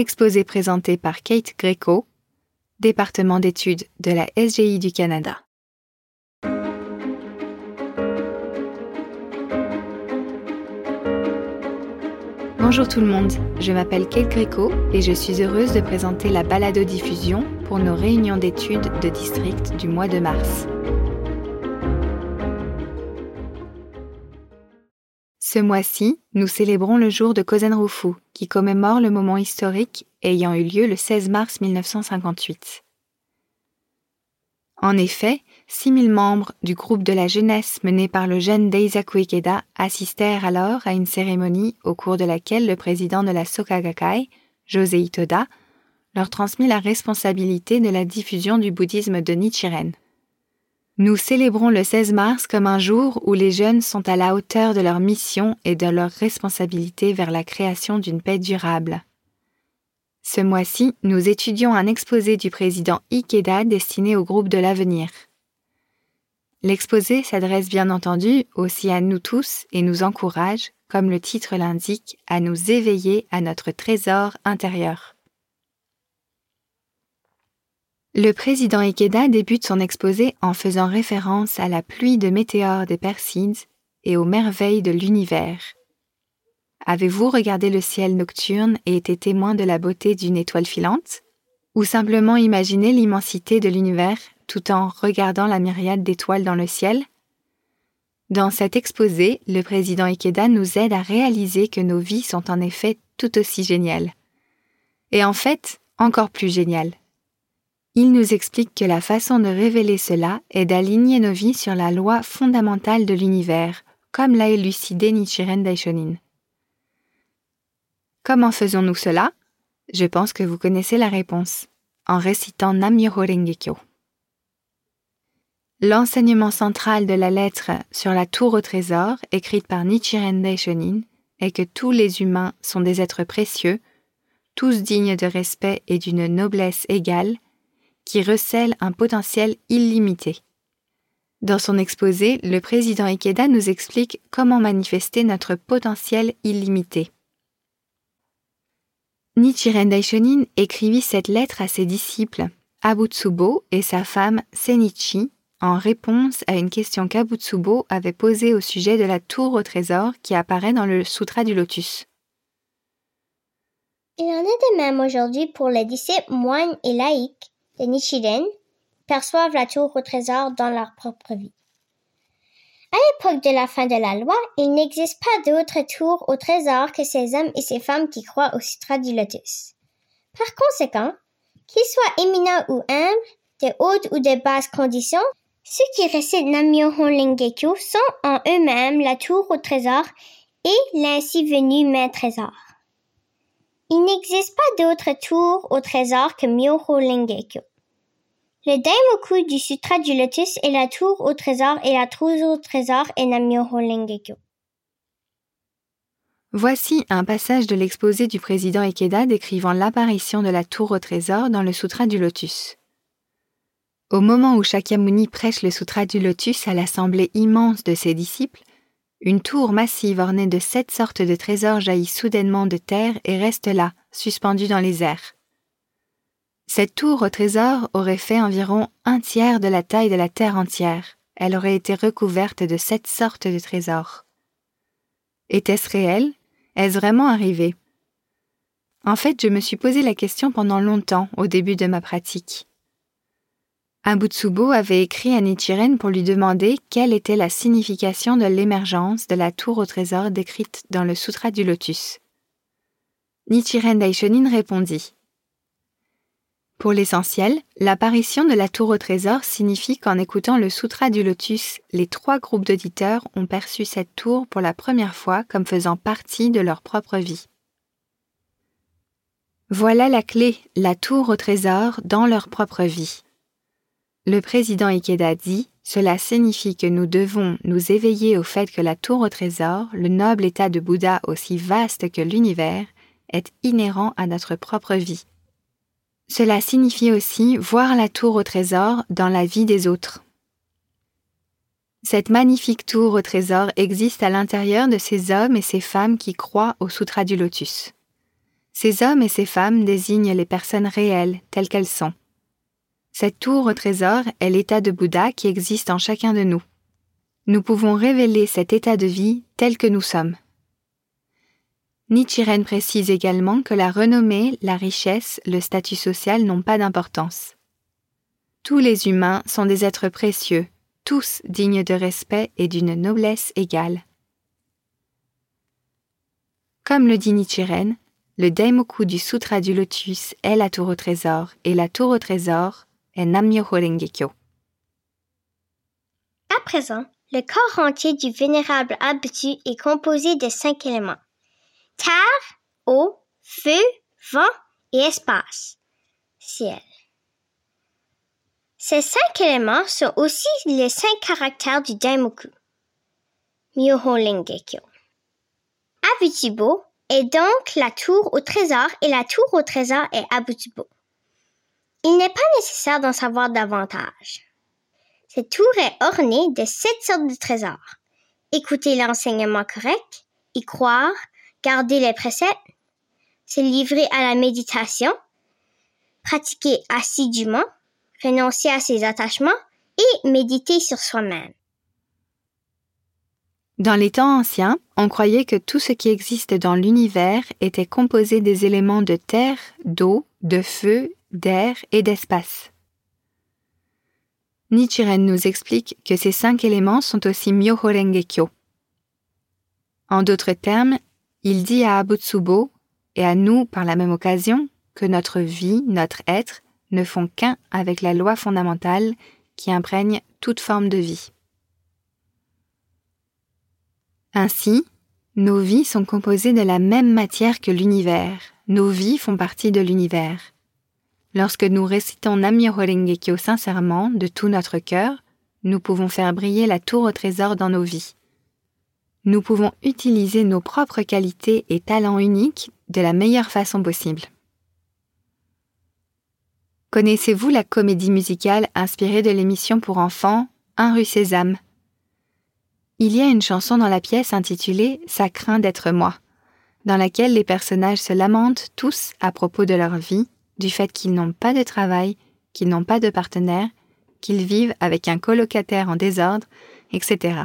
exposé présenté par Kate Greco, département d'études de la SGI du Canada. Bonjour tout le monde, je m'appelle Kate Greco et je suis heureuse de présenter la balado-diffusion pour nos réunions d'études de district du mois de mars. Ce mois-ci, nous célébrons le jour de Kozenrufu, qui commémore le moment historique ayant eu lieu le 16 mars 1958. En effet, 6000 membres du groupe de la jeunesse mené par le jeune Deisaku Ikeda assistèrent alors à une cérémonie au cours de laquelle le président de la Soka Gakkai, José Itoda, leur transmit la responsabilité de la diffusion du bouddhisme de Nichiren. Nous célébrons le 16 mars comme un jour où les jeunes sont à la hauteur de leur mission et de leur responsabilité vers la création d'une paix durable. Ce mois-ci, nous étudions un exposé du président Ikeda destiné au groupe de l'avenir. L'exposé s'adresse bien entendu aussi à nous tous et nous encourage, comme le titre l'indique, à nous éveiller à notre trésor intérieur. Le président Ikeda débute son exposé en faisant référence à la pluie de météores des Persides et aux merveilles de l'univers. Avez-vous regardé le ciel nocturne et été témoin de la beauté d'une étoile filante? Ou simplement imaginé l'immensité de l'univers tout en regardant la myriade d'étoiles dans le ciel? Dans cet exposé, le président Ikeda nous aide à réaliser que nos vies sont en effet tout aussi géniales. Et en fait, encore plus géniales. Il nous explique que la façon de révéler cela est d'aligner nos vies sur la loi fondamentale de l'univers, comme l'a élucidé Nichiren Daishonin. Comment faisons-nous cela? Je pense que vous connaissez la réponse, en récitant Namyoho Rengekyo. L'enseignement central de la lettre sur la tour au trésor, écrite par Nichiren Daishonin, est que tous les humains sont des êtres précieux, tous dignes de respect et d'une noblesse égale, qui recèle un potentiel illimité. Dans son exposé, le président Ikeda nous explique comment manifester notre potentiel illimité. Nichiren Daishonin écrivit cette lettre à ses disciples, Abutsubo et sa femme Senichi, en réponse à une question qu'Abutsubo avait posée au sujet de la tour au trésor qui apparaît dans le Sutra du Lotus. Il en est de même aujourd'hui pour les disciples moines et laïcs les Nichiren perçoivent la tour au trésor dans leur propre vie. À l'époque de la fin de la loi, il n'existe pas d'autre tour au trésor que ces hommes et ces femmes qui croient au sutra du lotus. Par conséquent, qu'ils soient éminents ou humbles, de hautes ou de basses conditions, ceux qui récitent Namyoho Lingekyo sont en eux-mêmes la tour au trésor et l'ainsi venu main trésor. Il n'existe pas d'autre tour au trésor que Myoho Lingekyo. Le Daimoku du Sutra du Lotus est la tour au trésor et la tour au trésor est Namyoho Rengekyo. Voici un passage de l'exposé du président Ikeda décrivant l'apparition de la tour au trésor dans le Sutra du Lotus. Au moment où Shakyamuni prêche le Sutra du Lotus à l'assemblée immense de ses disciples, une tour massive ornée de sept sortes de trésors jaillit soudainement de terre et reste là, suspendue dans les airs. Cette tour au trésor aurait fait environ un tiers de la taille de la Terre entière. Elle aurait été recouverte de sept sortes de trésors. Était-ce réel? Est-ce vraiment arrivé? En fait, je me suis posé la question pendant longtemps au début de ma pratique. Abutsubo avait écrit à Nichiren pour lui demander quelle était la signification de l'émergence de la tour au trésor décrite dans le Sutra du Lotus. Nichiren Daishonin répondit pour l'essentiel, l'apparition de la tour au trésor signifie qu'en écoutant le Sutra du Lotus, les trois groupes d'auditeurs ont perçu cette tour pour la première fois comme faisant partie de leur propre vie. Voilà la clé, la tour au trésor dans leur propre vie. Le président Ikeda dit Cela signifie que nous devons nous éveiller au fait que la tour au trésor, le noble état de Bouddha aussi vaste que l'univers, est inhérent à notre propre vie. Cela signifie aussi voir la tour au trésor dans la vie des autres. Cette magnifique tour au trésor existe à l'intérieur de ces hommes et ces femmes qui croient au Sutra du Lotus. Ces hommes et ces femmes désignent les personnes réelles telles qu'elles sont. Cette tour au trésor est l'état de Bouddha qui existe en chacun de nous. Nous pouvons révéler cet état de vie tel que nous sommes. Nichiren précise également que la renommée, la richesse, le statut social n'ont pas d'importance. Tous les humains sont des êtres précieux, tous dignes de respect et d'une noblesse égale. Comme le dit Nichiren, le Daimoku du Sutra du Lotus est la tour au trésor et la tour au trésor est Nammyoho Rengekyo. À présent, le corps entier du vénérable Abutsu est composé de cinq éléments. Terre, eau, feu, vent et espace. Ciel. Ces cinq éléments sont aussi les cinq caractères du Daimoku. Myoho Rengekyo. Abutibo est donc la tour au trésor et la tour au trésor est Abutibo. Il n'est pas nécessaire d'en savoir davantage. Cette tour est ornée de sept sortes de trésors. Écouter l'enseignement correct, y croire, garder les préceptes, se livrer à la méditation, pratiquer assidûment, renoncer à ses attachements et méditer sur soi-même. Dans les temps anciens, on croyait que tout ce qui existe dans l'univers était composé des éléments de terre, d'eau, de feu, d'air et d'espace. Nichiren nous explique que ces cinq éléments sont aussi Myoho Rengekyo. En d'autres termes, il dit à Abutsubo et à nous par la même occasion que notre vie, notre être, ne font qu'un avec la loi fondamentale qui imprègne toute forme de vie. Ainsi, nos vies sont composées de la même matière que l'univers. Nos vies font partie de l'univers. Lorsque nous récitons Namyoho Rengekyo sincèrement, de tout notre cœur, nous pouvons faire briller la tour au trésor dans nos vies. Nous pouvons utiliser nos propres qualités et talents uniques de la meilleure façon possible. Connaissez-vous la comédie musicale inspirée de l'émission pour enfants Un rue Sésame? Il y a une chanson dans la pièce intitulée Ça craint d'être moi, dans laquelle les personnages se lamentent tous à propos de leur vie du fait qu'ils n'ont pas de travail, qu'ils n'ont pas de partenaire, qu'ils vivent avec un colocataire en désordre, etc.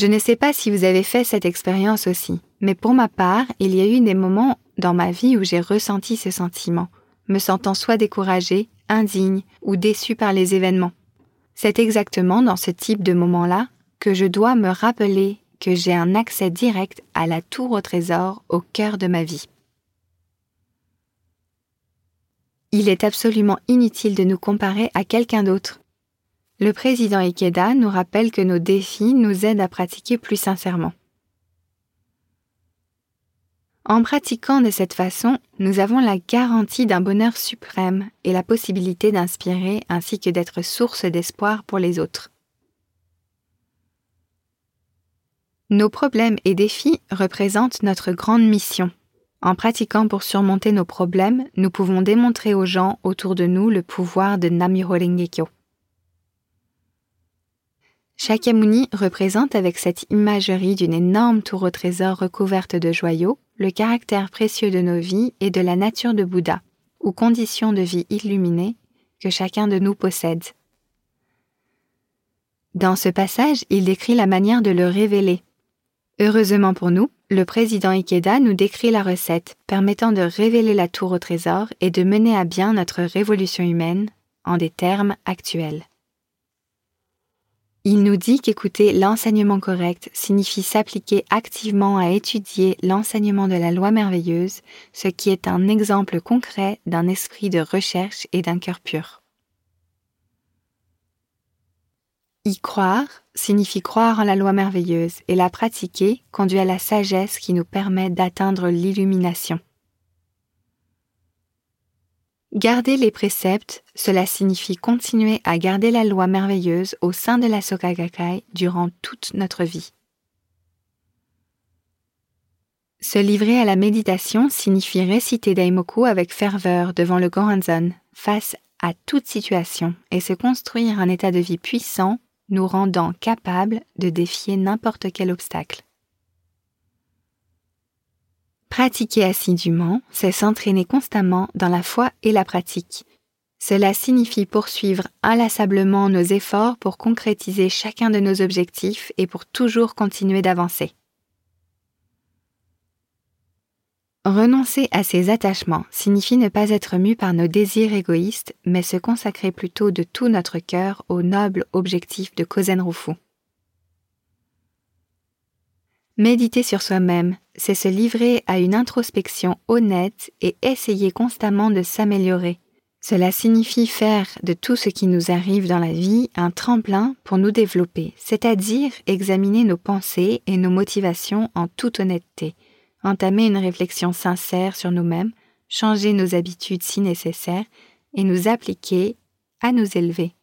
Je ne sais pas si vous avez fait cette expérience aussi, mais pour ma part, il y a eu des moments dans ma vie où j'ai ressenti ce sentiment, me sentant soit découragée, indigne ou déçue par les événements. C'est exactement dans ce type de moment-là que je dois me rappeler que j'ai un accès direct à la tour au trésor au cœur de ma vie. Il est absolument inutile de nous comparer à quelqu'un d'autre. Le président Ikeda nous rappelle que nos défis nous aident à pratiquer plus sincèrement. En pratiquant de cette façon, nous avons la garantie d'un bonheur suprême et la possibilité d'inspirer ainsi que d'être source d'espoir pour les autres. Nos problèmes et défis représentent notre grande mission. En pratiquant pour surmonter nos problèmes, nous pouvons démontrer aux gens autour de nous le pouvoir de Namiro Rengekyo. Shakyamuni représente avec cette imagerie d'une énorme tour au trésor recouverte de joyaux le caractère précieux de nos vies et de la nature de Bouddha, ou conditions de vie illuminées que chacun de nous possède. Dans ce passage, il décrit la manière de le révéler. Heureusement pour nous, le président Ikeda nous décrit la recette permettant de révéler la tour au trésor et de mener à bien notre révolution humaine en des termes actuels. Il nous dit qu'écouter l'enseignement correct signifie s'appliquer activement à étudier l'enseignement de la loi merveilleuse, ce qui est un exemple concret d'un esprit de recherche et d'un cœur pur. Y croire signifie croire en la loi merveilleuse et la pratiquer conduit à la sagesse qui nous permet d'atteindre l'illumination. Garder les préceptes, cela signifie continuer à garder la loi merveilleuse au sein de la Soka Gakkai durant toute notre vie. Se livrer à la méditation signifie réciter Daimoku avec ferveur devant le Goranzon, face à toute situation, et se construire un état de vie puissant nous rendant capables de défier n'importe quel obstacle. Pratiquer assidûment, c'est s'entraîner constamment dans la foi et la pratique. Cela signifie poursuivre inlassablement nos efforts pour concrétiser chacun de nos objectifs et pour toujours continuer d'avancer. Renoncer à ces attachements signifie ne pas être mu par nos désirs égoïstes, mais se consacrer plutôt de tout notre cœur au noble objectif de Kozen Rufu. Méditer sur soi-même, c'est se livrer à une introspection honnête et essayer constamment de s'améliorer. Cela signifie faire de tout ce qui nous arrive dans la vie un tremplin pour nous développer, c'est-à-dire examiner nos pensées et nos motivations en toute honnêteté, entamer une réflexion sincère sur nous-mêmes, changer nos habitudes si nécessaire et nous appliquer à nous élever.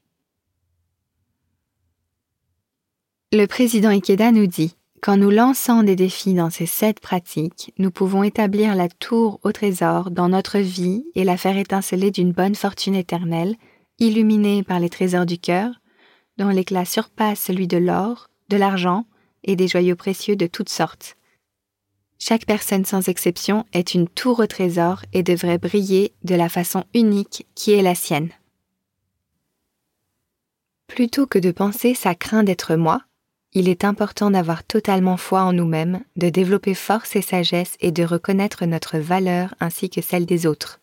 Le président Ikeda nous dit Quand nous lançons des défis dans ces sept pratiques, nous pouvons établir la tour au trésor dans notre vie et la faire étinceler d'une bonne fortune éternelle, illuminée par les trésors du cœur, dont l'éclat surpasse celui de l'or, de l'argent et des joyaux précieux de toutes sortes. Chaque personne sans exception est une tour au trésor et devrait briller de la façon unique qui est la sienne. Plutôt que de penser ça craint d'être moi, il est important d'avoir totalement foi en nous-mêmes, de développer force et sagesse et de reconnaître notre valeur ainsi que celle des autres.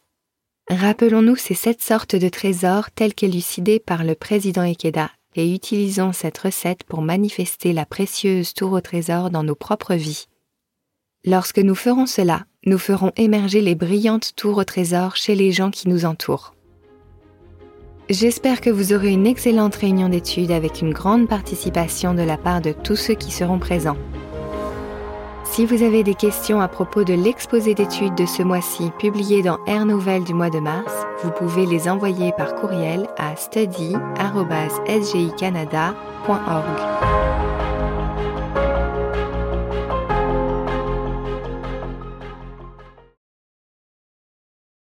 Rappelons-nous ces sept sortes de trésors tels qu'élucidés par le président Ikeda et utilisons cette recette pour manifester la précieuse tour au trésor dans nos propres vies. Lorsque nous ferons cela, nous ferons émerger les brillantes tours au trésor chez les gens qui nous entourent. J'espère que vous aurez une excellente réunion d'études avec une grande participation de la part de tous ceux qui seront présents. Si vous avez des questions à propos de l'exposé d'études de ce mois-ci publié dans Air Nouvelle du mois de mars, vous pouvez les envoyer par courriel à study.sgicanada.org.